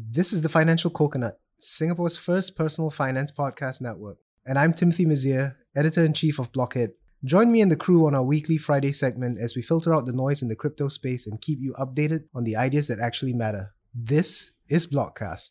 This is the Financial Coconut, Singapore's first personal finance podcast network. And I'm Timothy Mazier, editor in chief of Blockhead. Join me and the crew on our weekly Friday segment as we filter out the noise in the crypto space and keep you updated on the ideas that actually matter. This is Blockcast.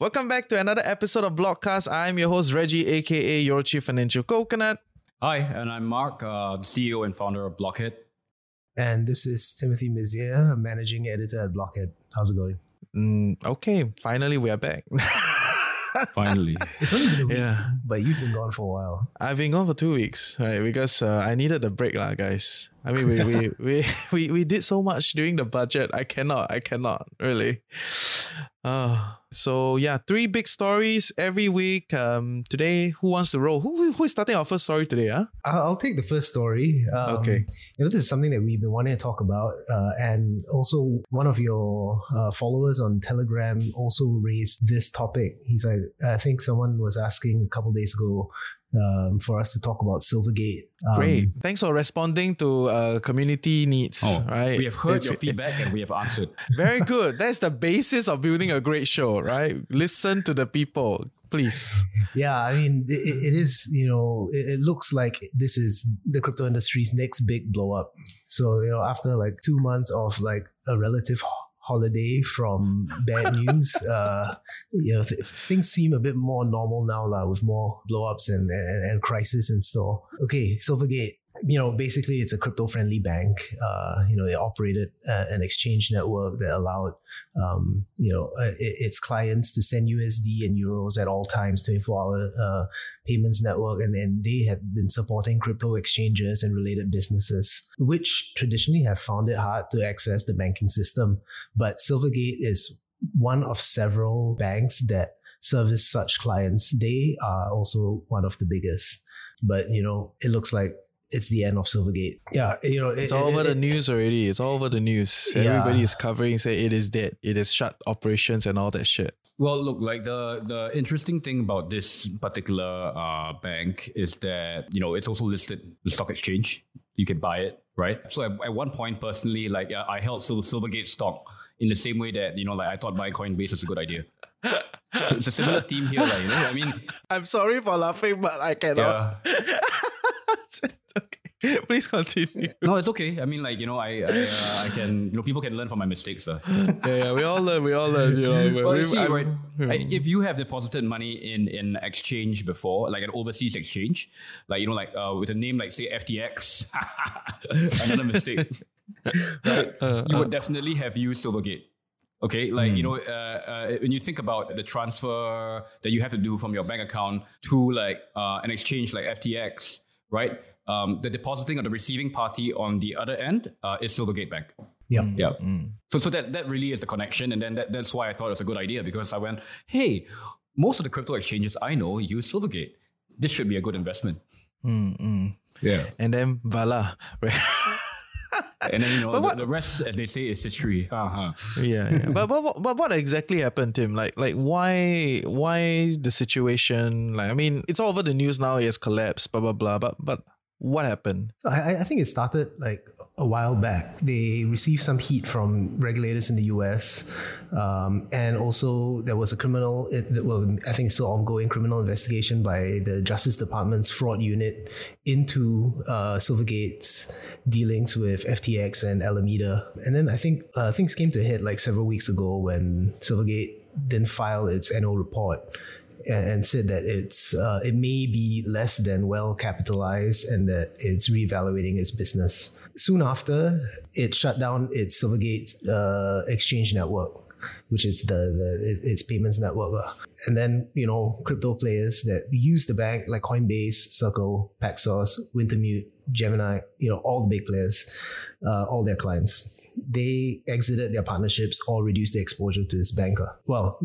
Welcome back to another episode of Blockcast. I'm your host Reggie, aka your chief financial coconut. Hi, and I'm Mark, uh, CEO and founder of Blockhead. And this is Timothy Mazier, managing editor at Blockhead. How's it going? Mm, okay, finally we are back. Finally. It's only been a week, Yeah. but you've been gone for a while. I've been gone for two weeks, right? Because uh, I needed a break, lah, guys. I mean, we, we, we, we, we did so much during the budget. I cannot, I cannot, really. Uh, so yeah, three big stories every week. Um, today, who wants to roll? Who, who is starting our first story today? Huh? I'll, I'll take the first story. Um, Okay. You know, this is something that we've been wanting to talk about. Uh, and also, one of your uh, followers on Telegram also raised this topic. He's like, I think someone was asking a couple days ago um, for us to talk about Silvergate. Um, Great. Thanks for responding to uh, community needs. Oh, right. We have heard It's- your feedback and we have answered. Very good. That's the basis of building a great show, right? Listen to the people, please. Yeah, I mean, it, it is, you know, it, it looks like this is the crypto industry's next big blow up. So, you know, after like two months of like a relative ho- holiday from bad news, uh, you know, th- things seem a bit more normal now, lah, with more blowups and, and, and crisis in store. Okay, Silvergate. You know, basically, it's a crypto-friendly bank. Uh, you know, it operated uh, an exchange network that allowed um, you know, uh, its clients to send USD and euros at all times, 24 hour uh, payments network. And then they have been supporting crypto exchanges and related businesses, which traditionally have found it hard to access the banking system. But Silvergate is one of several banks that service such clients. They are also one of the biggest. But, you know, it looks like it's the end of Silvergate. Yeah, you know, It's all over it- the it- news already. It's all over the news. Yeah. Everybody is covering, say it is dead. It is shut operations and all that shit. Well, look, like the the interesting thing about this particular uh, bank is that you know it's also listed the stock exchange. You can buy it, right? So at, at one point, personally, like I held Silvergate stock in the same way that you know, like I thought buying Coinbase was a good idea. It's a similar theme here, like, you know. I mean, I'm sorry for laughing, but I cannot. yeah. okay. Please continue. no, it's okay. I mean, like you know, I I, uh, I can you know people can learn from my mistakes. Uh. Yeah, yeah, we all learn. We all learn. You know, Well, we- see, right, Hmm. If you have deposited money in in exchange before, like an overseas exchange, like you know, like uh, with a name like say FTX, another mistake, right? Uh, you uh. would definitely have used Silvergate. Okay, like you know, uh, uh, when you think about the transfer that you have to do from your bank account to like uh, an exchange like FTX, right? Um, the depositing of the receiving party on the other end uh, is Silvergate Bank. Yeah. Yeah. Mm. So, so that, that really is the connection. And then that, that's why I thought it was a good idea because I went, hey, most of the crypto exchanges I know use Silvergate. This should be a good investment. Mm, mm. Yeah. And then voila. Right. And then, you know, But the, what- the rest, as they say, is history. Uh-huh. yeah, yeah. but, but but but what exactly happened, Tim? Like like why why the situation? Like I mean, it's all over the news now. It has collapsed. Blah blah blah. But but what happened? I, I think it started like a while back. They received some heat from regulators in the US. Um, and also, there was a criminal, it, well, I think still ongoing criminal investigation by the Justice Department's fraud unit into uh, Silvergate's dealings with FTX and Alameda. And then I think uh, things came to a head like several weeks ago when Silvergate didn't file its annual report and, said that it's uh, it may be less than well capitalized and that it's reevaluating its business. Soon after, it shut down its Silvergate uh, exchange network. which is the, the its payments network. And then, you know, crypto players that use the bank like Coinbase, Circle, Paxos, Wintermute, Gemini, you know, all the big players, uh, all their clients they exited their partnerships or reduced their exposure to this banker. Well,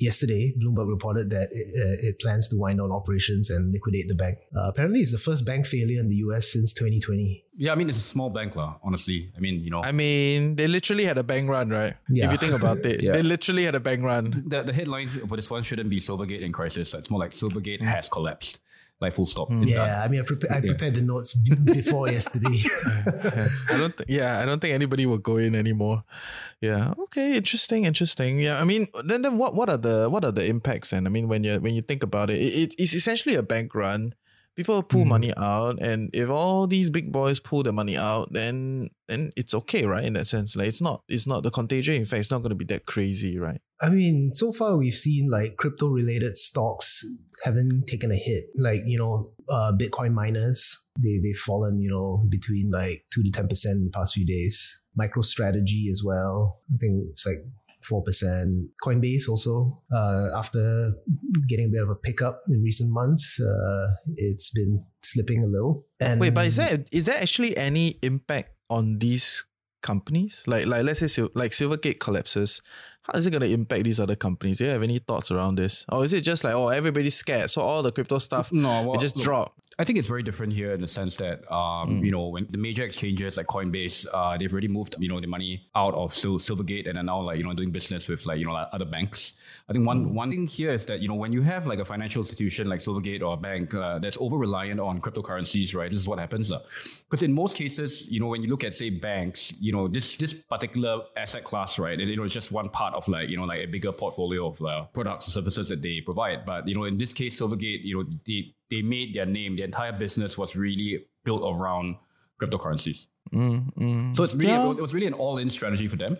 yesterday, Bloomberg reported that it, uh, it, plans to wind down operations and liquidate the bank. Uh, apparently, it's the first bank failure in the US since 2020. Yeah, I mean, it's a small bank, lah, honestly. I mean, you know. I mean, they literally had a bank run, right? Yeah. If you think about it, yeah. they literally had a bank run. The, the headline for this one shouldn't be Silvergate in crisis. It's more like Silvergate has collapsed like full stop. Mm. yeah, done. I mean, I, prepa- I prepared the notes before yesterday. I don't. Th- yeah, I don't think anybody will go in anymore. Yeah. Okay. Interesting. Interesting. Yeah. I mean, then then what what are the what are the impacts? And I mean, when you when you think about it, it it's essentially a bank run people pull mm. money out and if all these big boys pull the money out then then it's okay right in that sense like it's not it's not the contagion effect it's not going to be that crazy right i mean so far we've seen like crypto related stocks haven't taken a hit like you know uh, bitcoin miners they, they've fallen you know between like 2 to 10% in the past few days MicroStrategy as well i think it's like 4%. Coinbase also, uh, after getting a bit of a pickup in recent months, uh, it's been slipping a little. And Wait, but is there, is there actually any impact on these companies? Like, like let's say like Silvergate collapses, how is it going to impact these other companies? Do you have any thoughts around this? Or is it just like, oh, everybody's scared, so all the crypto stuff, no, well, it just look, drop? I think it's very different here in the sense that, um, mm. you know, when the major exchanges like Coinbase, uh, they've already moved, you know, the money out of Sil- Silvergate and are now like, you know, doing business with like, you know, like other banks. I think one, mm. one thing here is that, you know, when you have like a financial institution like Silvergate or a bank uh, that's over reliant on cryptocurrencies, right? This is what happens. Because uh, in most cases, you know, when you look at, say, banks, you know, this, this particular asset class, right, it, you know, it's just one part of like, you know, like a bigger portfolio of uh, products and services that they provide. But, you know, in this case, Silvergate, you know, they, they made their name. The entire business was really built around cryptocurrencies. Mm, mm. So it's really yeah. it was really an all-in strategy for them.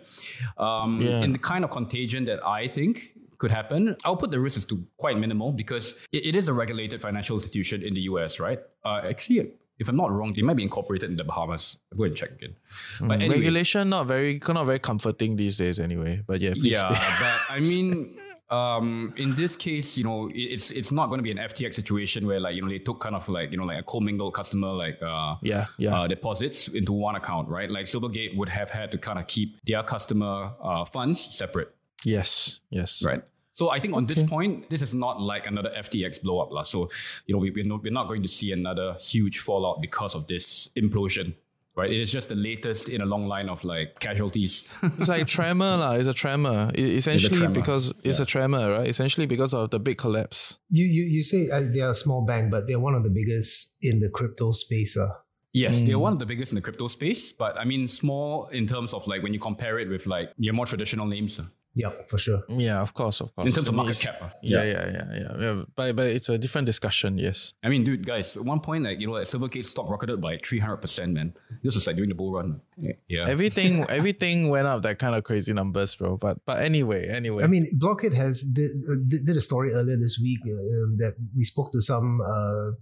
Um, yeah. And the kind of contagion that I think could happen, I'll put the risks to quite minimal because it, it is a regulated financial institution in the US, right? Uh, actually, if I'm not wrong, they might be incorporated in the Bahamas. I'll go and check again. Mm, but anyway, regulation not very not very comforting these days anyway. But yeah, yeah. but I mean, um, in this case, you know, it's it's not going to be an FTX situation where like you know they took kind of like you know like a commingled customer like uh, yeah yeah uh, deposits into one account, right? Like Silvergate would have had to kind of keep their customer uh, funds separate. Yes, yes, right. So I think on okay. this point, this is not like another FTX blow up, lah. So you know we, we're not, we're not going to see another huge fallout because of this implosion right? It is just the latest in a long line of like casualties. it's like tremor, la. It's a tremor. It, essentially, tremor. because it's yeah. a tremor, right? Essentially, because of the big collapse. You you you say uh, they're a small bank, but they're one of the biggest in the crypto space. Uh. Yes, mm. they're one of the biggest in the crypto space, but I mean small in terms of like when you compare it with like your more traditional names. Yeah, for sure. Yeah, of course, of course. In terms of market cap. Uh, yeah, yeah, yeah, yeah, yeah. But but it's a different discussion. Yes. I mean, dude, guys, at one point, like you know, like Silvergate stock rocketed by three hundred percent, man. This was like during the bull run. Yeah. Everything everything went up that kind of crazy numbers, bro. But but anyway, anyway. I mean, Blockhead has did, did a story earlier this week uh, that we spoke to some uh,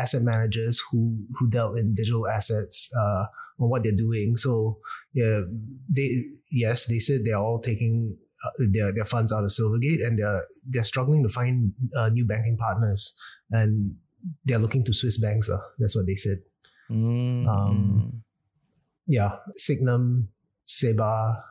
asset managers who who dealt in digital assets uh, on what they're doing. So yeah, they yes, they said they're all taking uh, their their funds out of Silvergate, and they're they're struggling to find uh, new banking partners, and they're looking to Swiss banks. Uh, that's what they said. Mm. Um, yeah, Sygnum, Seba,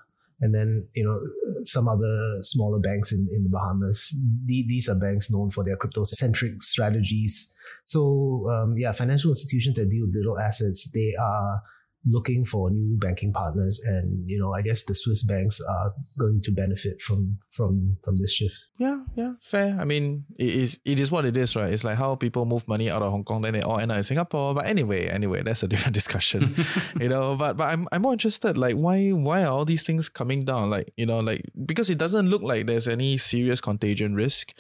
and then you know some other smaller banks in, in the Bahamas. The, these are banks known for their crypto centric strategies. So um, yeah, financial institutions that deal with digital assets, they are looking for new banking partners and you know i guess the swiss banks are going to benefit from from from this shift. Yeah yeah fair. I mean it is it is what it is right? It's like how people move money out of hong kong then they all end up in singapore. But anyway anyway that's a different discussion you know? But but I'm, I'm more interested like why why are all these things coming down? Like you know like because it doesn't look like there's any serious contagion risk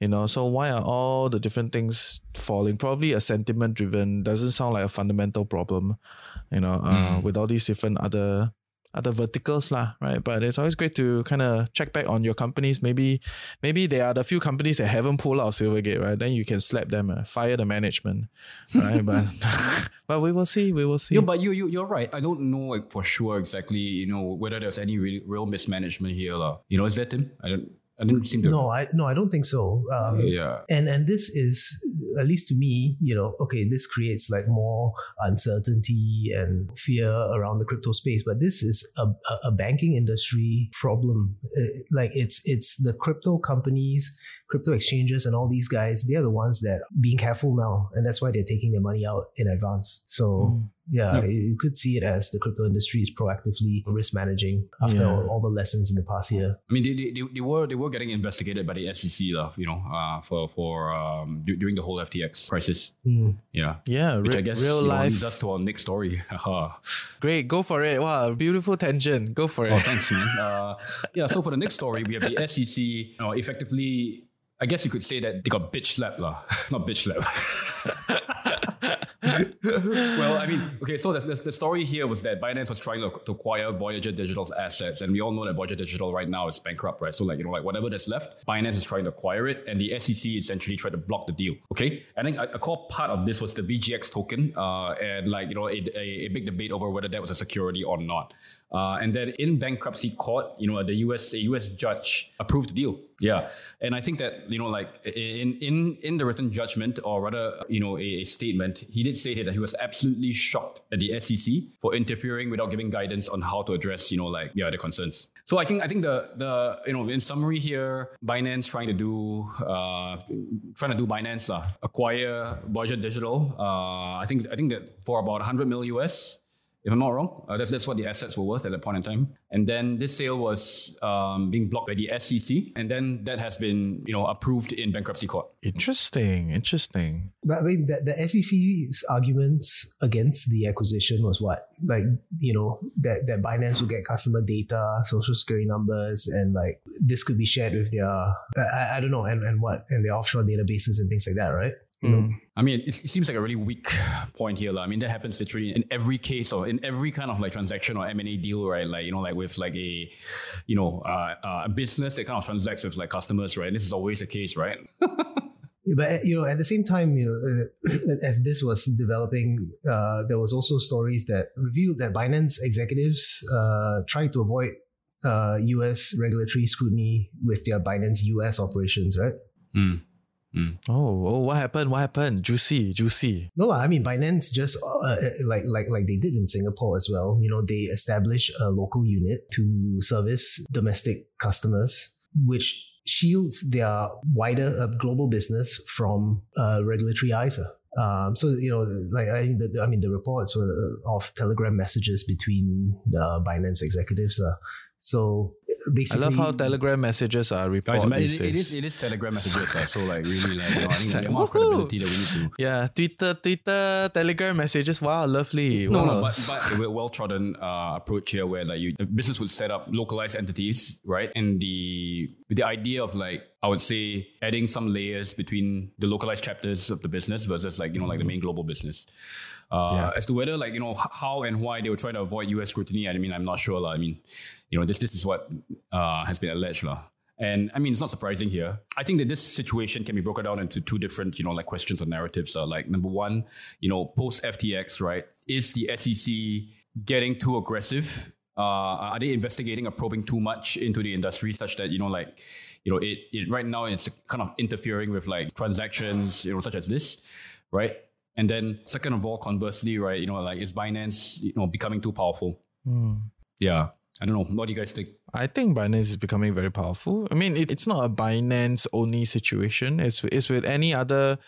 you know? So why are all the different things falling? Probably a sentiment driven doesn't sound like a fundamental problem you know, uh, mm. with all these different other other verticals lah, right? But it's always great to kind of check back on your companies. Maybe maybe they are the few companies that haven't pulled out Silvergate, right? Then you can slap them, uh, fire the management, right? but but we will see. We will see. Yeah, but you you you're right. I don't know like, for sure exactly. You know whether there's any real, real mismanagement here, lah. You know, is that Tim? I don't. I didn't seem to. No, I no, I don't think so. Um, Yeah. and and this is at least to me, you know, okay, this creates like more uncertainty and fear around the crypto space, but this is a, a, banking industry problem. Uh, Like it's it's the crypto companies, crypto exchanges, and all these guys. They're the ones that are being careful now, and that's why they're taking their money out in advance. So. Yeah, Yeah. you could see it as the crypto industry is proactively risk managing after Yeah. all, all the lessons in the past year. I mean, they, they, they, they were they were getting investigated by the SEC, lah. You know, uh, for for um du- during the whole FTX crisis. Hmm. Yeah. yeah, Which re- I guess real you know, life. leads us to our next story. Great, go for it. Wow, beautiful tangent. Go for it. Oh, thanks, man. Uh, yeah, so for the next story, we have the SEC you know, effectively, I guess you could say that they got bitch slapped, lah. Not bitch slapped. well, I mean, okay, so the, the, the story here was that Binance was trying to, to acquire Voyager Digital's assets, and we all know that Voyager Digital right now is bankrupt, right? So, like, you know, like whatever that's left, Binance is trying to acquire it, and the SEC essentially tried to block the deal, okay? I think a, a core part of this was the VGX token, uh, and like, you know, a, a, a big debate over whether that was a security or not. Uh, and then in bankruptcy court, you know, the US a US judge approved the deal. Yeah, and I think that you know, like in in in the written judgment, or rather, you know, a, a statement, he did say that he was absolutely shocked at the SEC for interfering without giving guidance on how to address, you know, like yeah, the concerns. So I think I think the the you know in summary here, Binance trying to do uh, trying to do Binance uh, acquire Voyager Digital. Uh, I think I think that for about 100 mil US if I'm not wrong. Uh, that's, that's what the assets were worth at that point in time. And then this sale was um, being blocked by the SEC, and then that has been you know approved in bankruptcy court. Interesting, interesting. But I mean, the, the SEC's arguments against the acquisition was what? Like, you know, that, that Binance will get customer data, social security numbers, and like this could be shared with their, I, I don't know, and, and what, and their offshore databases and things like that, right? You know, I mean, it, it seems like a really weak point here. lah. I mean, that happens literally in every case or in every kind of like transaction or M and A deal, right? Like you know, like with like a, you know, uh, uh, a business that kind of transacts with like customers, right? This is always the case, right? But you know, at the same time, you know, uh, as this was developing, uh, there was also stories that revealed that Binance executives uh, tried to avoid uh, U.S. regulatory scrutiny with their Binance U.S. operations, right? Mm. Oh, oh, what happened? What happened? Juicy, juicy. No, I mean Binance just uh, like like like they did in Singapore as well. You know, they established a local unit to service domestic customers, which shields their wider uh, global business from uh, regulatory eyes. uh. Um, so you know, like I, the, the- I mean, the reports were uh, of Telegram messages between the Binance executives. Uh. So I love how Telegram messages are Guys, reported man, these it, it days. is it is Telegram messages, so like really like you know, I think like, the amount of credibility that we need to Yeah, Twitter, Twitter, Telegram messages. Wow, lovely. No, wow. no, but, but a well trodden uh, approach here where like you the business would set up localized entities, right? And the with the idea of like I would say adding some layers between the localized chapters of the business versus like you know like the main global business. Uh, Yeah. As to whether like you know how and why they were trying to avoid U.S. scrutiny, I mean I'm not sure. lah. I mean, you know this this is what uh, has been alleged. lah. And I mean, it's not surprising here. I think that this situation can be broken down into two different, you know, like questions or narratives. Uh, like number one, you know, post FTX, right? Is the SEC getting too aggressive? Uh, are they investigating or probing too much into the industry such that you know, like, you know, it, it right now it's kind of interfering with like transactions, you know, such as this, right? And then second of all, conversely, right, you know, like is Binance, you know, becoming too powerful? Hmm. Yeah, I don't know. What do you guys think? I think Binance is becoming very powerful. I mean, it, it's not a Binance only situation. It's it's with any other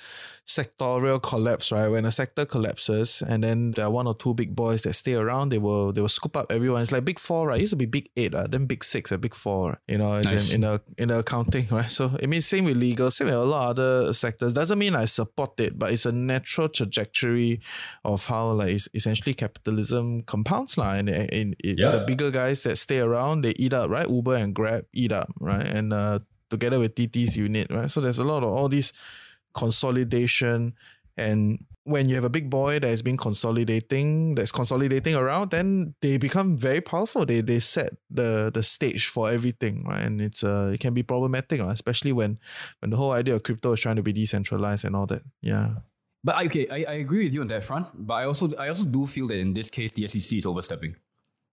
sectorial collapse, right? When a sector collapses and then there are one or two big boys that stay around, they will they will scoop up everyone. It's like big four, right? It used to be big eight, right? then big six, and big four. You know, Nice. in, in a in the accounting, right? So it means same with legal, same with a lot of other sectors. Doesn't mean I support it, but it's a natural trajectory of how like essentially capitalism compounds, lah. And, and, Yeah. the bigger guys that stay around, they eat up, right? Uber and Grab eat up, right? And uh, together with TT's unit, right? So there's a lot of all these consolidation And when you have a big boy that has been consolidating, that's consolidating around, then they become very powerful. They they set the the stage for everything, right? And it's uh it can be problematic, uh, especially when when the whole idea of crypto is trying to be decentralized and all that. Yeah. But okay, I, I agree with you on that front. But I also I also do feel that in this case the SEC is overstepping.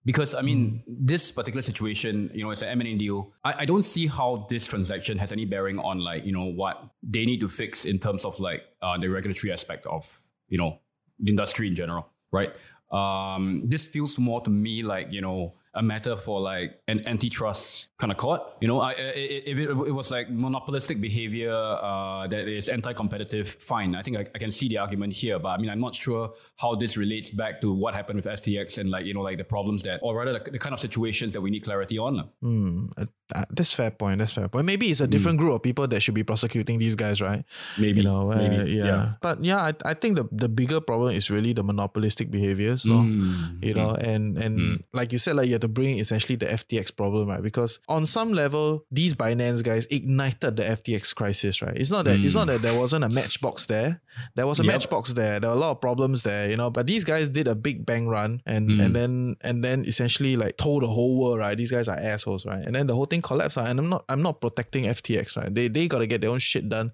Because I mean, this particular situation, you know, it's an M&A deal. I, I don't see how this transaction has any bearing on like, you know, what they need to fix in terms of like uh, the regulatory aspect of, you know, the industry in general, right? Um, this feels more to me like, you know, a matter for like an antitrust kind of court. You know, I, if it, it was like monopolistic behavior uh, that is anti-competitive, fine. I think I, I can see the argument here, but I mean, I'm not sure how this relates back to what happened with FTX and like you know, like the problems that, or rather, the, the kind of situations that we need clarity on. Hmm. uh, that's fair point. That's fair point. Maybe it's a different group of people that should be prosecuting these guys, right? Maybe, you know, uh, maybe, yeah. yeah. But yeah, I, I think the the bigger problem is really the monopolistic behavior. So Mm, you know, and and like you said, like you have to bring essentially the FTX problem, right? Because on some level, these Binance guys ignited the FTX crisis, right? It's not that it's not that there wasn't a matchbox there. There was a Yep. matchbox there. There were a lot of problems there, you know. But these guys did a big bang run, and and hmm. then and then essentially like told the whole world, right? These guys are assholes, right? And then the whole thing collapsed. right? And I'm not I'm not protecting FTX, right? They they gotta get their own shit done,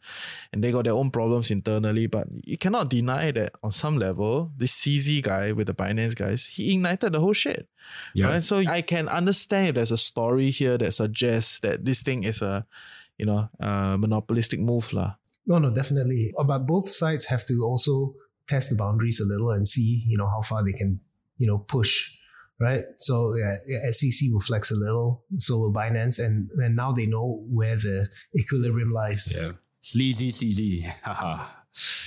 and they got their own problems internally. But you cannot deny that on some level, this CZ guy with the Binance guys, he ignited the whole shit. Yes. Right. So I can understand if there's a story here that suggests that this thing is a, you know, a monopolistic move, lah. No, no, definitely. Uh, But both sides have to also test the boundaries a little and see, you know, how far they can, you know, push. Right. So yeah, yeah, SEC will flex a little, so will Binance, and and now they know where the equilibrium lies. Yeah. Sleazy CZ. Haha.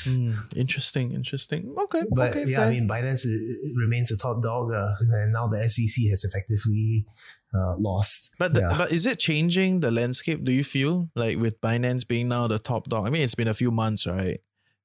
Hmm, interesting, interesting. Okay, But okay, yeah, fair. I mean, Binance i- i- remains the top dog, uh, and now the SEC has effectively uh, lost. But the, yeah. but is it changing the landscape? Do you feel like with Binance being now the top dog? I mean, it's been a few months, right?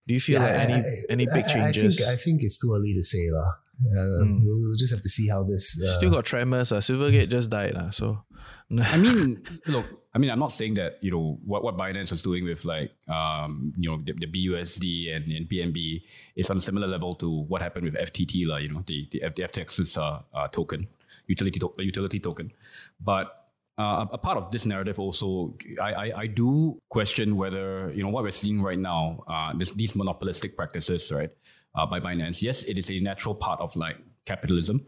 Do you feel Yeah, like I- any I- any big I- I changes? think, I think it's too early to say, lah. Uh, Mm. we'll, we'll just have to see how this. Uh, Still got tremors. Uh, Silvergate just died. Uh, so I mean, look, I mean, I'm not saying that, you know, what, what Binance was doing with like, um, you know, the, the BUSD and, and BNB is on a similar level to what happened with FTT, like, you know, the, the, the FTX's uh, uh, token, utility, to- utility token. But uh, a part of this narrative also, I, I, I do question whether, you know, what we're seeing right now, uh, this, these monopolistic practices, right, uh, by Binance, yes, it is a natural part of like capitalism,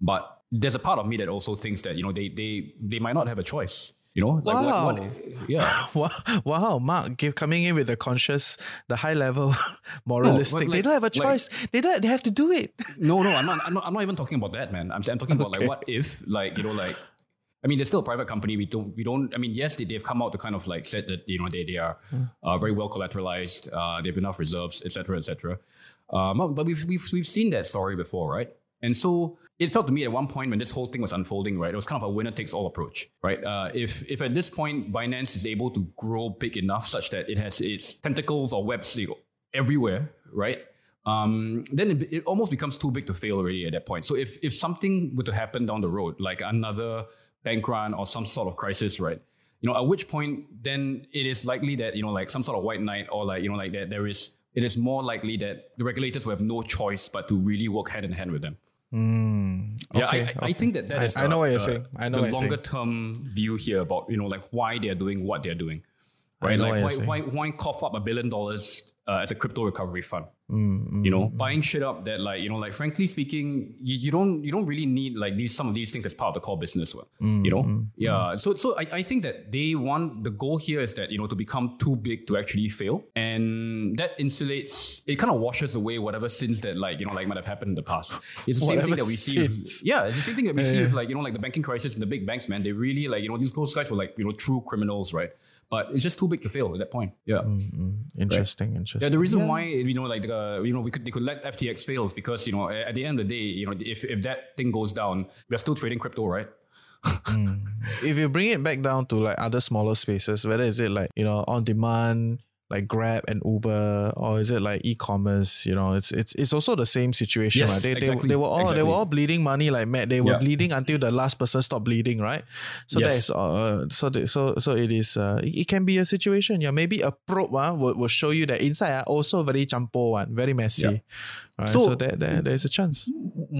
but there's a part of me that also thinks that, you know, they, they, they might not have a choice. You know, like what, Wow. what, yeah. wow, wow, Mark give, coming in with the conscious, the high level, moralistic. they like- don't have a like- choice. they don't. They have to do it. No, no, I'm not, I'm not. I'm not even talking about that, man. I'm, I'm talking about Okay. like what if, like you know, like I mean, they're still a private company. We don't, we don't. I mean, yes, they, they've come out to kind of like said that you know they they are uh, very well collateralized. Uh, they have enough reserves, etc., etc. Um, but we've we've we've seen that story before, right? And so it felt to me at one point when this whole thing was unfolding, right? It was kind of a winner takes all approach, right? Uh, if if at this point Binance is able to grow big enough such that it has its tentacles or webs everywhere, right? Um, then it, it almost becomes too big to fail already at that point. So if if something were to happen down the road, like another bank run or some sort of crisis, right? You know, at which point then it is likely that you know, like some sort of white knight or like you know, like that there is. It is more likely that the regulators will have no choice but to really work hand in hand with them. Mm, Yeah, I, okay, I, think that that I- is. I know what you're the- saying. I know the what you're saying. longer term view here about you know like why they're doing what they're doing, right? Like why, why why cough up a billion dollars uh, as a crypto recovery fund? Mm, You mm, know, buying shit up that like you know like frankly speaking, you, you don't you don't really need like these some of these things as part of the core business. Well, mm, you know, mm, yeah. So so I, I think that they want the goal here is that you know to become too big to actually fail, and that insulates it kind of washes away whatever sins that like you know like might have happened in the past. It's the same thing that we see. Yeah, it's the same thing that we Yeah, see yeah. with like you know like the banking crisis and the big banks, man. They really like you know these guys were like you know true criminals, right? But it's just too big to fail at that point. Yeah. mm, mm. Interesting, interesting. Yeah, the reason why you know, like the you know, we could they could let FTX fail is because you know at the end of the day, you know, if if that thing goes down, we're still trading crypto, right? if you bring it back down to like other smaller spaces, whether is it like you know on demand, like Grab and Uber, or is it like e-commerce? You know, it's it's it's also the same situation. Yes, right? They, exactly, they, they were all they were all bleeding money like mad. They were Yeah. bleeding until the last person stopped bleeding, right? So that Yes. is uh, so the, so so it is uh, it, it can be a situation. Yeah, maybe a probe uh, will, will show you that inside uh, also very champo one, very messy. Yeah. Right? So- So, there, there there's a chance.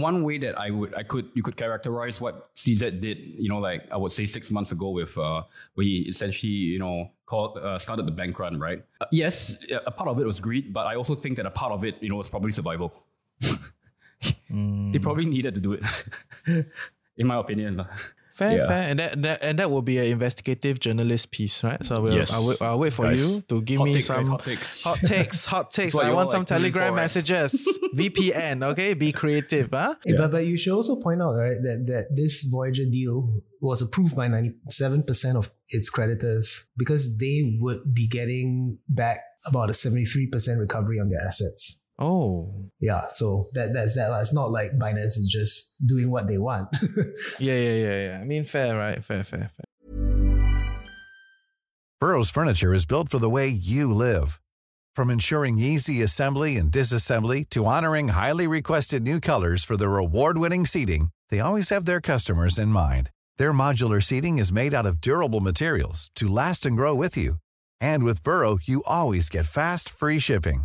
one way that I would I could you could characterize what CZ did, you know, like I would say six months ago with uh, where he essentially you know called uh, started the bank run, right? Uh, yes, a part of it was greed, but I also think that a part of it, you know, was probably survival. They probably needed to do it, in my opinion. Lah. Fair, Yeah. fair, and that, that and that will be an investigative journalist piece, right? So we'll, Yes. I'll, wait, I'll wait for Guys, you to give hot me takes, some hot takes. hot takes, hot takes. what I you want all some like Telegram for, messages, VPN. Okay, be creative, huh? Eh, But, but you should also point out, right, that, that this Voyager deal was approved by 97% of its creditors because they would be getting back about a 73% recovery on their assets. Oh, Yeah, so that that's that. lah. It's not like Binance is just doing what they want. yeah, yeah, yeah, yeah. I mean, fair, right? Fair, fair, fair. Burrow's furniture is built for the way you live. From ensuring easy assembly and disassembly to honoring highly requested new colors for their award-winning seating, they always have their customers in mind. Their modular seating is made out of durable materials to last and grow with you. And with Burrow, you always get fast, free shipping.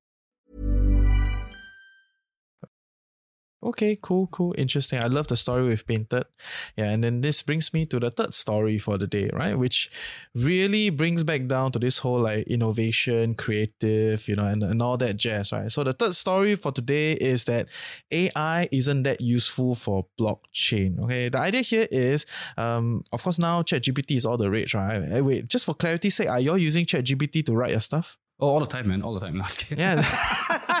Okay, cool, cool, interesting. I love the story we've painted. Yeah, and then this brings me to the third story for the day, right? Which really brings back down to this whole like innovation, creative, you know, and, and all that jazz, right? So the third story for today is that AI isn't that useful for blockchain. Okay. The idea here is um, of course now ChatGPT is all the rage, right? Eh, wait, just for clarity's sake, are you all using ChatGPT to write your stuff? Oh, all the time, man, all the time. Last Yeah.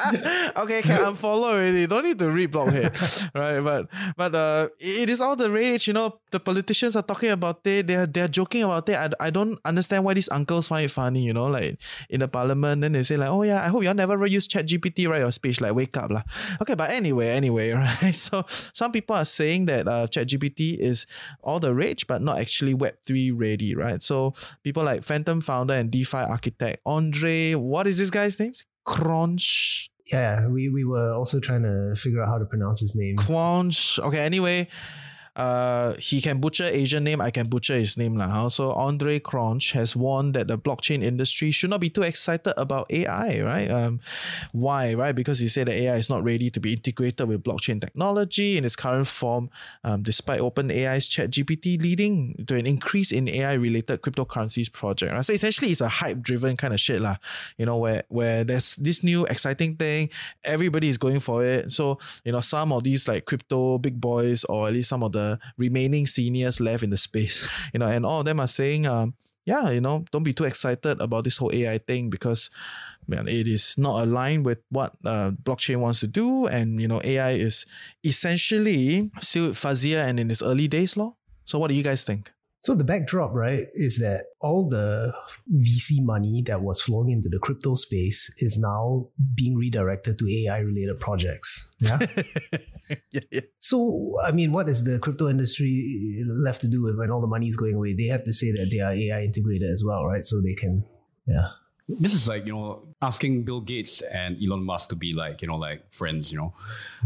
okay, can unfollow already. Don't need to read blockhead, right? But but uh, it is all the rage. You know, the politicians are talking about it. They're they're joking about it. I, I don't understand why these uncles find it funny. You know, like in the parliament, then they say like, oh yeah, I hope y'all never use Chat GPT write your speech. Like wake up lah. Okay, but anyway, anyway, right? So some people are saying that uh, Chat GPT is all the rage, but not actually Web three ready, right? So people like Phantom founder and DeFi architect Andre, what is this guy's name? Crunch. yeah, we, we were also trying to figure out how to pronounce his name. Quanch. Okay, anyway, uh, he can butcher Asian name. I can butcher his name lah. huh? So Andre Cronch has warned that the blockchain industry should not be too excited about AI. Right? Um, why? Right? Because he said that AI is not ready to be integrated with blockchain technology in its current form, um, despite OpenAI's ChatGPT leading to an increase in AI-related cryptocurrencies project. Right? So essentially, it's a hype-driven kind of shit lah. You know, where where there's this new exciting thing, everybody is going for it. So you know, some of these like crypto big boys, or at least some of the remaining seniors left in the space, you know, and all of them are saying, um, yeah, you know, don't be too excited about this whole AI thing because man, it is not aligned with what uh, blockchain wants to do, and you know, AI is essentially still fuzzier and in its early days, law. So, what do you guys think? So the backdrop, right, is that all the VC money that was flowing into the crypto space is now being redirected to AI related projects. Yeah. yeah, yeah. so I mean, what is the crypto industry left to do with when all the money is going away? They have to say that they are AI integrated as well, right? So they can, yeah. This is like you know asking Bill Gates and Elon Musk to be like you know like friends. You know,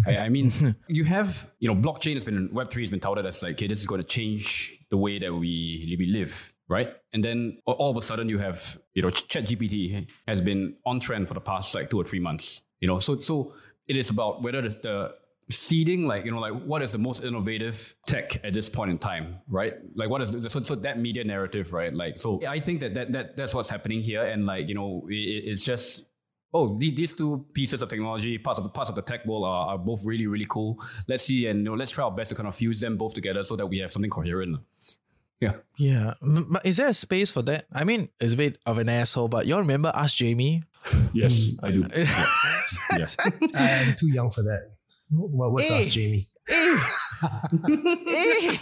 I, I mean, you have you know blockchain has been Web three has been touted as like okay, this is going to change the way that we we live, right? And then all- of a sudden you have you know ChatGPT has been on trend for the past like two or three months. You know, so so it is about whether the, the seeding like you know like what is the most innovative tech at this point in time right? Like what is the, so, so that media narrative right? Like so i think that, that that that's what's happening here. And like you know it, it's just oh the- these two pieces of technology parts of the parts of the tech world are, are both really really cool. Let's see and you know let's try our best to kind of fuse them both together so that we have something coherent. Yeah. Yeah, but is there a space for that? I mean, it's a bit of an asshole, but you all remember Ask Jamie? yes i do. Yes. I am too young for that. What, what's Hey. us, Jamie? Eh. Eh.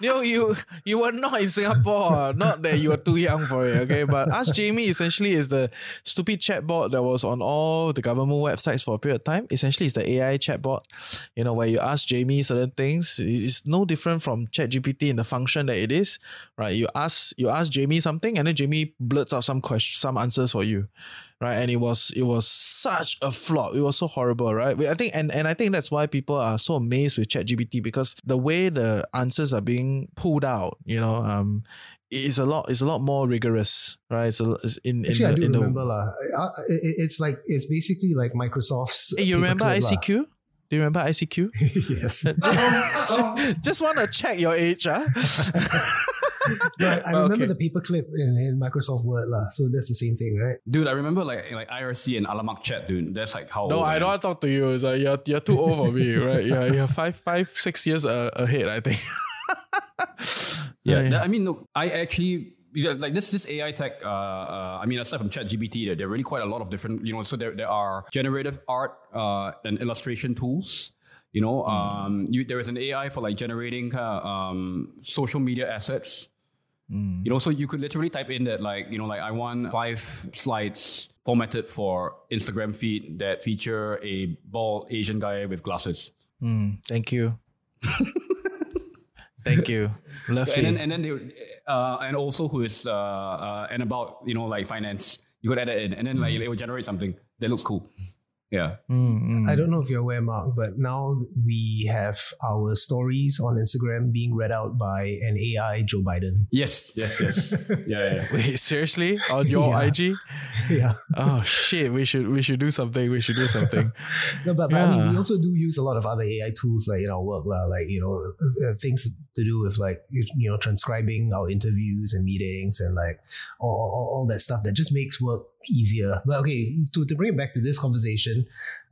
you you you were not in Singapore. Not that you were too young for it, okay? But Ask Jamie essentially is the stupid chatbot that was on all the government websites for a period of time. Essentially, it's the AI chatbot. You know, where you ask Jamie certain things. It's no different from ChatGPT in the function that it is, right? You ask you ask Jamie something, and then Jamie blurts out some questions, some answers for you right? And it was it was such a flop. It was so horrible, right? I think and, and I think that's why people are so amazed with ChatGPT because the way the answers are being pulled out, you know, um, is a lot is a lot more rigorous, right? It's, a, it's in, Actually, in I the, do in remember the, lah. I- I- It's like it's basically like Microsoft's. Hey, you remember. ICQ? Do you remember ICQ? yes. Just want to check your age, huh? But I remember Okay. the paperclip in, in Microsoft Word lah. So that's the same thing, right? Dude, I remember like like IRC and Alamak chat, dude. That's like how. No, old I am. don't want to talk to you. It's like you're, you're too old for me, right? Yeah, you're five, five, six years uh, ahead, I think. Yeah, Yeah, that- I mean, look, I actually yeah, like this this AI tech. Uh, uh, I mean, aside from ChatGPT, there there are really quite a lot of different. You know, so there there are generative art uh, and illustration tools. You know, um, you, there is an AI for like generating uh, um, social media assets. You know, so you could literally type in that like you know like I want five slides formatted for Instagram feed that feature a bald Asian guy with glasses. Mm, thank you. thank you. Lovely. and then and then they uh, and also who is uh, uh and about you know like finance you could add that in and then like it will generate something that looks cool yeah Mm, mm. I don't know if you're aware, Mark, but now we have our stories on Instagram being read out by an AI Joe Biden. yes yes yes yeah, yeah Wait, seriously? On your Yeah. IG? Yeah. Oh shit! We should we should do something. We should do something. No, but, but I mean, we also do use a lot of other AI tools like in our work, lah, like you know, uh, things to do with like you you know transcribing our interviews and meetings and like all, all, all that stuff that just makes work easier. But okay, to, to bring it back to this conversation,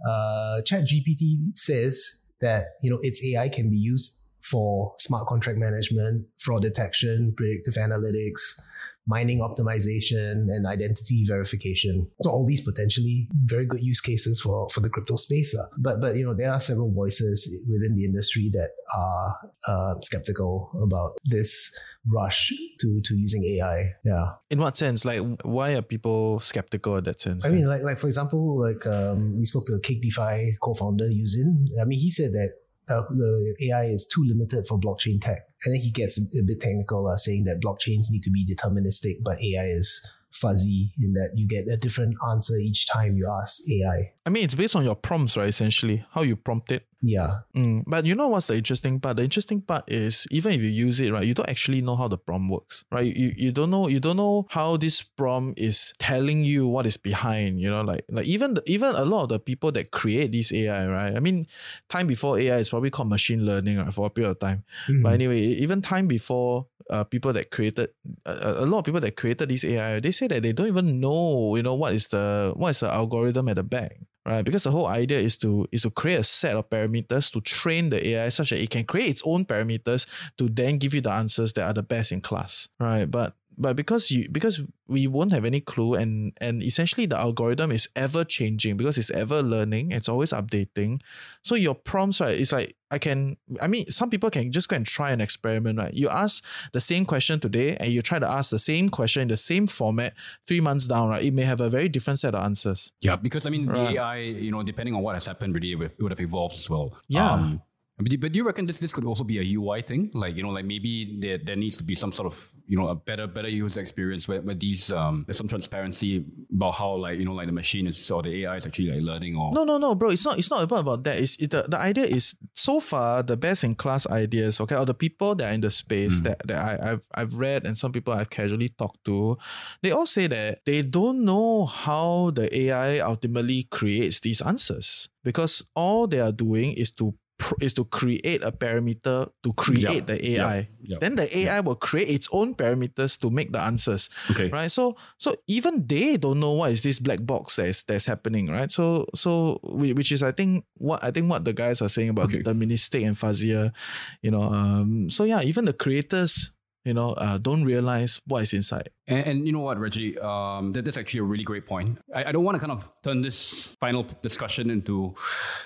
uh, ChatGPT says that you know its AI can be used for smart contract management, fraud detection, predictive analytics, mining optimization, and identity verification. So all these potentially very good use cases for, for the crypto space. lah. But but you know there are several voices within the industry that are uh, skeptical about this rush to to using AI. Yeah. In what sense? Like, why are people skeptical in that sense? I mean, like, like for example, like um, we spoke to a Cake DeFi co-founder U-Zyn. I mean, he said that uh, the AI is too limited for blockchain tech, and think he gets a bit technical, uh, saying that blockchains need to be deterministic, but AI is fuzzy in that you get a different answer each time you ask AI. I mean, it's based on your prompts, right? Essentially, how you prompt it. Yeah, Mm, but you know what's the interesting part? The interesting part is even if you use it, right, you don't actually know how the prompt works, right? You, you don't know you don't know how this prompt is telling you what is behind. You know, like like even the, even a lot of the people that create this AI, right? I mean, time before AI is probably called machine learning, right, for a period of time. But anyway, e- even time before uh, people that created a, a lot of people that created this AI, they say that they don't even know, you know, what is the what is the algorithm at the back, right? Because the whole idea is to is to create a set of parameters to train the AI such that it can create its own parameters to then give you the answers that are the best in class, right? But but because you because we won't have any clue and and essentially the algorithm is ever changing because it's ever learning it's always updating. So your prompts right it's like i can i mean some people can just go and try an experiment right? You ask the same question today and you try to ask the same question in the same format three months down right? It may have a very different set of answers. Yeah because i mean Right. the ai you know depending on what has happened really it would, have evolved as well. Yeah. um, but, do- but do you reckon this this could also be a UI thing? Like you know, like maybe there, there needs to be some sort of you know a better better user experience where, where these um there's some transparency about how like you know like the machine is or the AI is actually like learning or No, no, no, bro. It's not. It's not about about that. It's it, the the idea is so far the best in class ideas. Okay, or the people that are in the space that that I, I've I've read and some people I've casually talked to, they all say that they don't know how the AI ultimately creates these answers because all they are doing is to is to create a parameter to create the AI. Then the AI will create its own parameters to make the answers okay. right? So so even they don't know what is this black box that is that's happening right? So so which is i think what i think what the guys are saying about Okay. deterministic and fuzzier you know um so yeah even the creators you know, uh, don't realize what is inside. And, and you know what, Reggie? Um, that, that's actually a really great point. I, I don't want to kind of turn this final discussion into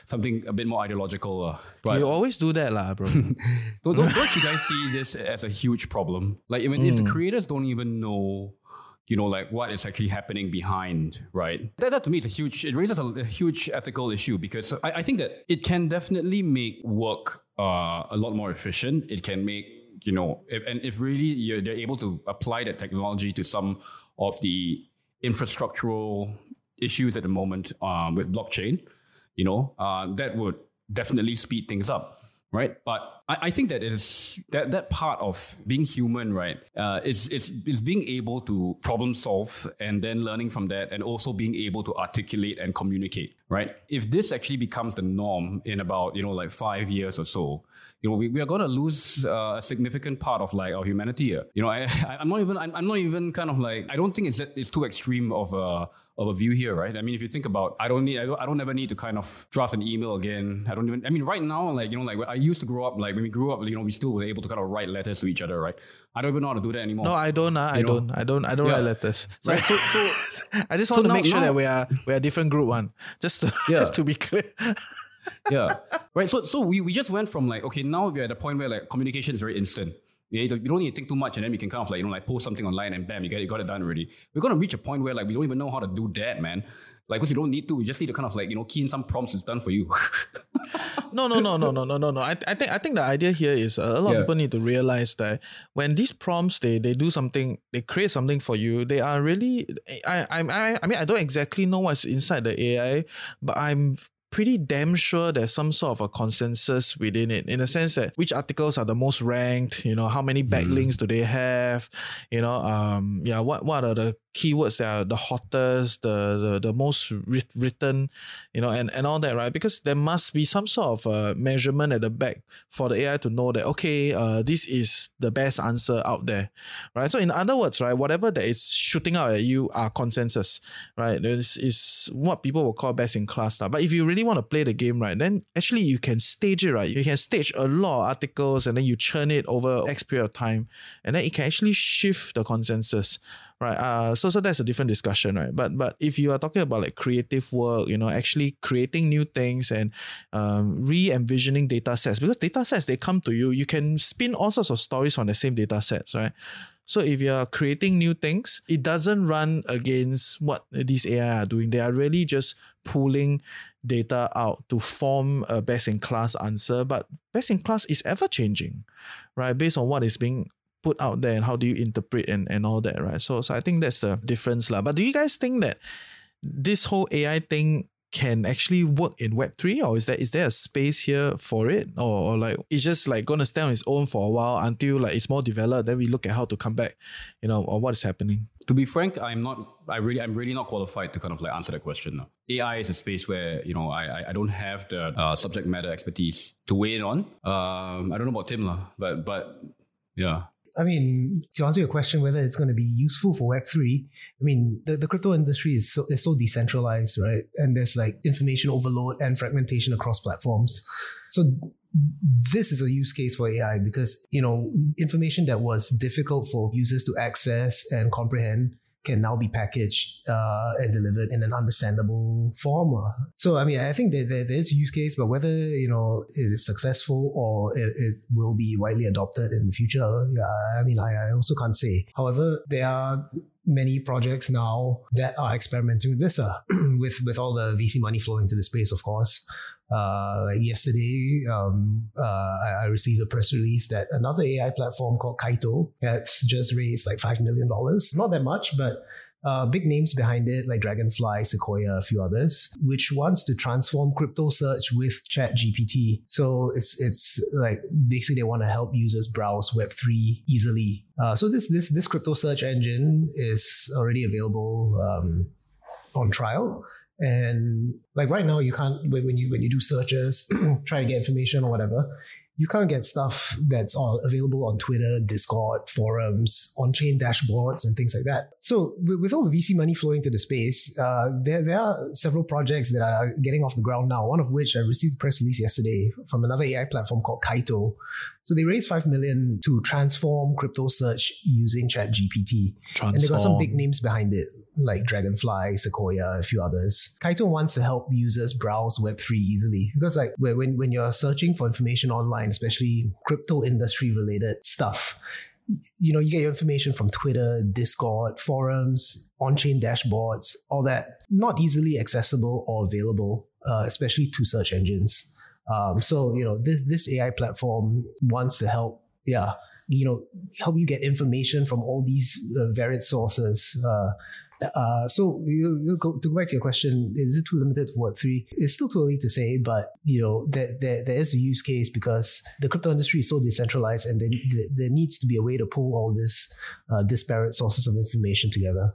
something a bit more ideological. Uh, but you always do that, lah, bro. don't, don't, don't you guys see this as a huge problem? Like, I mean, if the creators don't even know you know, like what is actually happening behind, right? That, that to me is a huge, it raises a, a huge ethical issue because I, I, think that it can definitely make work uh, a lot more efficient. It can make, you know, if, and if really you're, they're able to apply that technology to some of the infrastructural issues at the moment um, with blockchain, you know, uh, that would definitely speed things up right? But I, I, think that is that that part of being human, right, uh, is is is being able to problem solve and then learning from that, and also being able to articulate and communicate, right? If this actually becomes the norm in about you know like five years or so, you know, we, we are going to lose uh, a significant part of like our humanity here. You know, I, I'm not even, I'm, I'm not even kind of like, I don't think it's it's too extreme of a of a view here, right? I mean, if you think about, I don't need, I don't, I don't ever need to kind of draft an email again. I don't even, I mean, right now, like you know, like I used to grow up, like when we grew up, you know, we still were able to kind of write letters to each other, right? I don't even know how to do that anymore. No, I don't. Uh, I don't. I don't. I don't yeah. write letters. So, right. So, so I just want so to now, make sure now, that we are we are different group one. Just to, yeah. just to be clear yeah. Right. So so we, we just went from like, okay, now we're at a point where like communication is very instant. Yeah, You don't need to think too much and then we can kind of like, you know, like post something online and bam, you get it, got it done already. We're gonna reach a point where like we don't even know how to do that, man. Like because you don't need to, we just need to kind of like, you know, key in some prompts, it's done for you. no, no, no, no, no, no, no, no. I, I think I think the idea here is uh, a lot yeah. of people need to realize that when these prompts they they do something, they create something for you, they are really I I I, I mean I don't exactly know what's inside the AI, but I'm pretty damn sure there's some sort of a consensus within it in the sense that which articles are the most ranked you know how many backlinks mm. do they have you know um yeah what what are the keywords that are the hottest, the the, the most writ- written, you know, and, and all that, right? Because there must be some sort of uh, measurement at the back for the AI to know that okay, uh, this is the best answer out there, right? So in other words, right, whatever that is shooting out at you are consensus, right? This is what people will call best in class, lah. But if you really want to play the game, right, then actually you can stage it, right? You can stage a lot of articles and then you churn it over X period of time, and then it can actually shift the consensus right uh so so that's a different discussion right? But but if you are talking about like creative work you know actually creating new things and um, re-envisioning data sets because data sets they come to you you can spin all sorts of stories from the same data sets right? So if you're creating new things it doesn't run against what these ai are doing. They are really just pulling data out to form a best in class answer but best in class is ever changing right? Based on what is being put out there and how do you interpret and, and all that, right? So so I think that's the difference. La. But do you guys think that this whole AI thing can actually work in Web3 or is there is there a space here for it? Or, or like it's just like gonna stay on its own for a while until like it's more developed, then we look at how to come back, you know, or what is happening. To be frank, I'm not I really I'm really not qualified to kind of like answer that question. AI is a space where, you know, I I don't have the uh, subject matter expertise to weigh in on. Um I don't know about Tim, but but yeah. I mean, to answer your question, whether it's going to be useful for Web3, I mean, the, the crypto industry is so, is so decentralized, right? And there's like information overload and fragmentation across platforms. So this is a use case for AI because, you know, information that was difficult for users to access and comprehend can now be packaged uh, and delivered in an understandable form. So, I mean, I think that there, there's use case, but whether you know it is successful or it, it, will be widely adopted in the future, yeah, I mean, I, I also can't say. However, there are many projects now that are experimenting with this, uh, with with all the VC money flowing into the space, of course. Uh, yesterday, um, uh, I, received a press release that another AI platform called Kaito has just raised like $5 million. Not that much, but uh, big names behind it like Dragonfly, Sequoia, a few others, which wants to transform crypto search with Chat GPT. So it's it's like basically they want to help users browse Web three easily. Uh, so this this this crypto search engine is already available um, on trial. And like right now, you can't when you when you do searches, try to get information or whatever, you can't get stuff that's all available on Twitter, Discord, forums, on-chain dashboards, and things like that. So with, with all the VC money flowing to the space, uh, there there are several projects that are getting off the ground now. One of which I received a press release yesterday from another AI platform called Kaito. So they raised five million to transform crypto search using ChatGPT, and they got some big names behind it like Dragonfly, Sequoia, a few others. Kaito wants to help users browse Web3 easily because, like, when, when you're searching for information online, especially crypto industry related stuff, you know, you get your information from Twitter, Discord, forums, on chain dashboards, all that, not easily accessible or available, uh, especially to search engines. Um, so, you know, this, this AI platform wants to help yeah, you know, help you get information from all these uh, varied sources. Uh, uh, so you, you go to go back to your question, is it too limited for Web three? It's still too early to say, but you know there, there, there is a use case because the crypto industry is so decentralized, and there, there needs to be a way to pull all this uh, disparate sources of information together.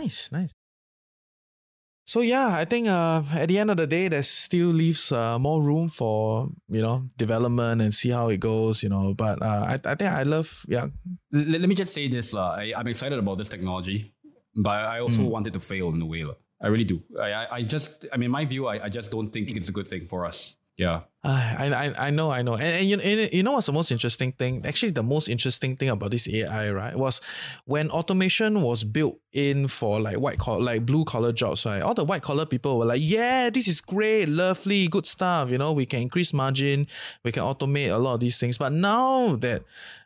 Nice, nice. So yeah, I think uh, at the end of the day, there still leaves uh, more room for you know development and see how it goes. You know, but uh, I I think I love yeah. Let, let me just say this, uh, I, I'm excited about this technology, but I also want it to fail in a way. lah. I really do. I, I, I just, I mean, my view, I, I just don't think it's a good thing for us. Yeah. Uh, I, I I know I know. And, and you, and you know what's the most interesting thing? Actually the most interesting thing about this AI right was when automation was built in for like white collar like blue collar jobs right all the white collar people were like yeah this is great lovely good stuff you know we can increase margin we can automate a lot of these things. But now that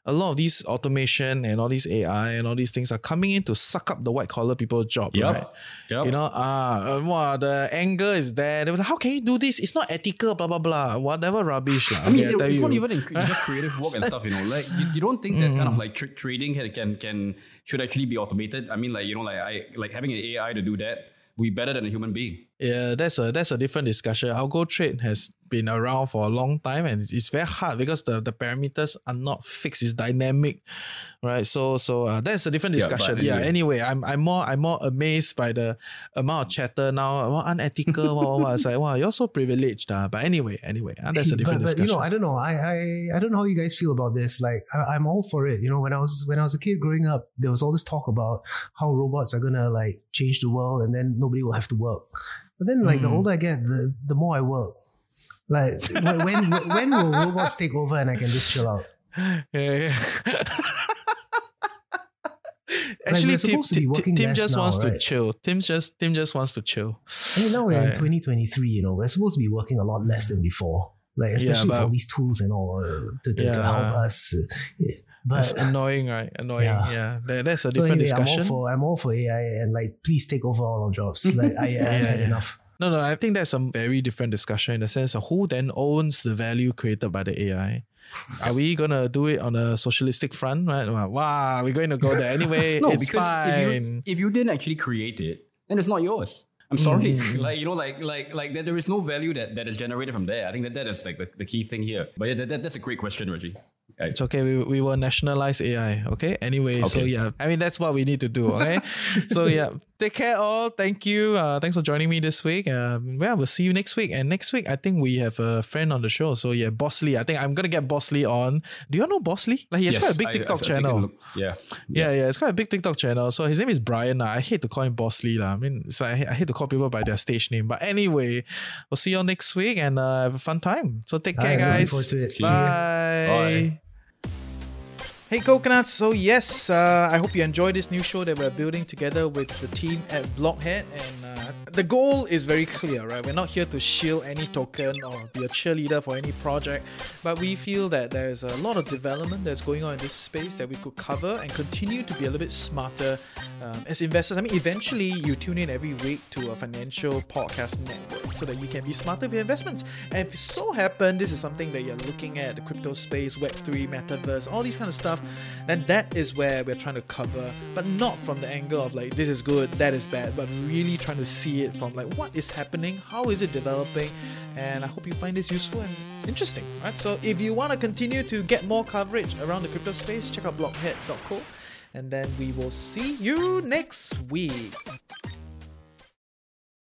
a lot of these automation and all these AI and all these things are coming in to suck up the white collar people's job Yep. right? Yep. you know ah uh, wow, the anger is there. They were like how can you do this? It's not ethical blah blah blah whatever rubbish. I mean, tell it's not you. even in, just creative work and stuff, you know. Like, you, you don't think that kind of mm. like trick trading can, can can should actually be automated? I mean, like you know, like I like having an AI to do that would be better than a human being. Yeah, that's a that's a different discussion. Algo trade has been around for a long time and it's very hard because the, the parameters are not fixed. It's dynamic, right? So so uh, that's a different discussion. Yeah. anyway. Anyway, I'm I'm more I'm more amazed by the amount of chatter now. What unethical? what, what, what. It's like wow, you're so privileged. Uh. But anyway, anyway, uh, that's a different but, but, discussion. you know, I don't know. I, I I don't know how you guys feel about this. Like, I, I'm all for it. You know, when I was when I was a kid growing up, there was all this talk about how robots are gonna like change the world, and then nobody will have to work. But then, like, the Mm. older I get, the, the more I work. Like, when when will robots take over and I can just chill out? yeah, yeah. Actually, Tim, supposed to be Tim- Tim just now, wants to chill. Tim just Tim just wants to chill. I mean, now we're in 2023. You know, we're supposed to be working a lot less than before. Like, Yeah, especially but- for all these tools and all uh, to, to, to help us. uh, yeah. It's But annoying, right? Annoying. Yeah. Yeah, That- that's a so different anyway, I'm discussion. all for I'm all for AI and like please take over all our jobs. Like I, I've Yeah, had yeah. enough. No, no, I think that's a very different discussion in the sense of who then owns the value created by the AI. Are we gonna do it on a socialistic front, right? Wow, Wow, we're going to go there anyway. No, it's because if you if you didn't actually create it, then it's not yours. I'm sorry. Mm. like you know, like like like that there is no value that, that is generated from there. I think that that is like the, the key thing here. But yeah, that, that, that's a great question, Reggie. I- It's okay. We, we will nationalize AI. Okay. Anyway, so yeah, I mean that's what we need to do. Okay. so yeah, take care all. Thank you. Uh, thanks for joining me this week. Um, yeah, we'll see you next week. And next week, I think we have a friend on the show. So yeah, Bosley. I think I'm gonna get Bosley on. Do you know Bosley? Like he has Yes, quite a big TikTok I've taken a channel. look. Yeah. Yeah, yeah, it's quite a big TikTok channel. So his name is Brian. lah. I hate to call him Bosley. lah. I mean, it's like, I hate- to call people by their stage name. But anyway, we'll see you all next week and uh, have a fun time. So take care, Alright, guys. to it. Bye. Bye. Hey coconuts, so yes, uh, I hope you enjoyed this new show that we're building together with the team at Blockhead. And uh, the goal is very clear, right? We're not here to shield any token or be a cheerleader for any project, but we feel that there's a lot of development that's going on in this space that we could cover and continue to be a little bit smarter um, as investors. I mean, eventually you tune in every week to a financial podcast network. so that you can be smarter with your investments. And if you so happen this is something that you're looking at, the crypto space, Web3, metaverse, all these kind of stuff, then that is where we're trying to cover, but not from the angle of like this is good, that is bad, but really trying to see it from like what is happening, how is it developing, and I hope you find this useful and interesting. Right? So if you want to continue to get more coverage around the crypto space, check out blockhead.co and then we will see you next week.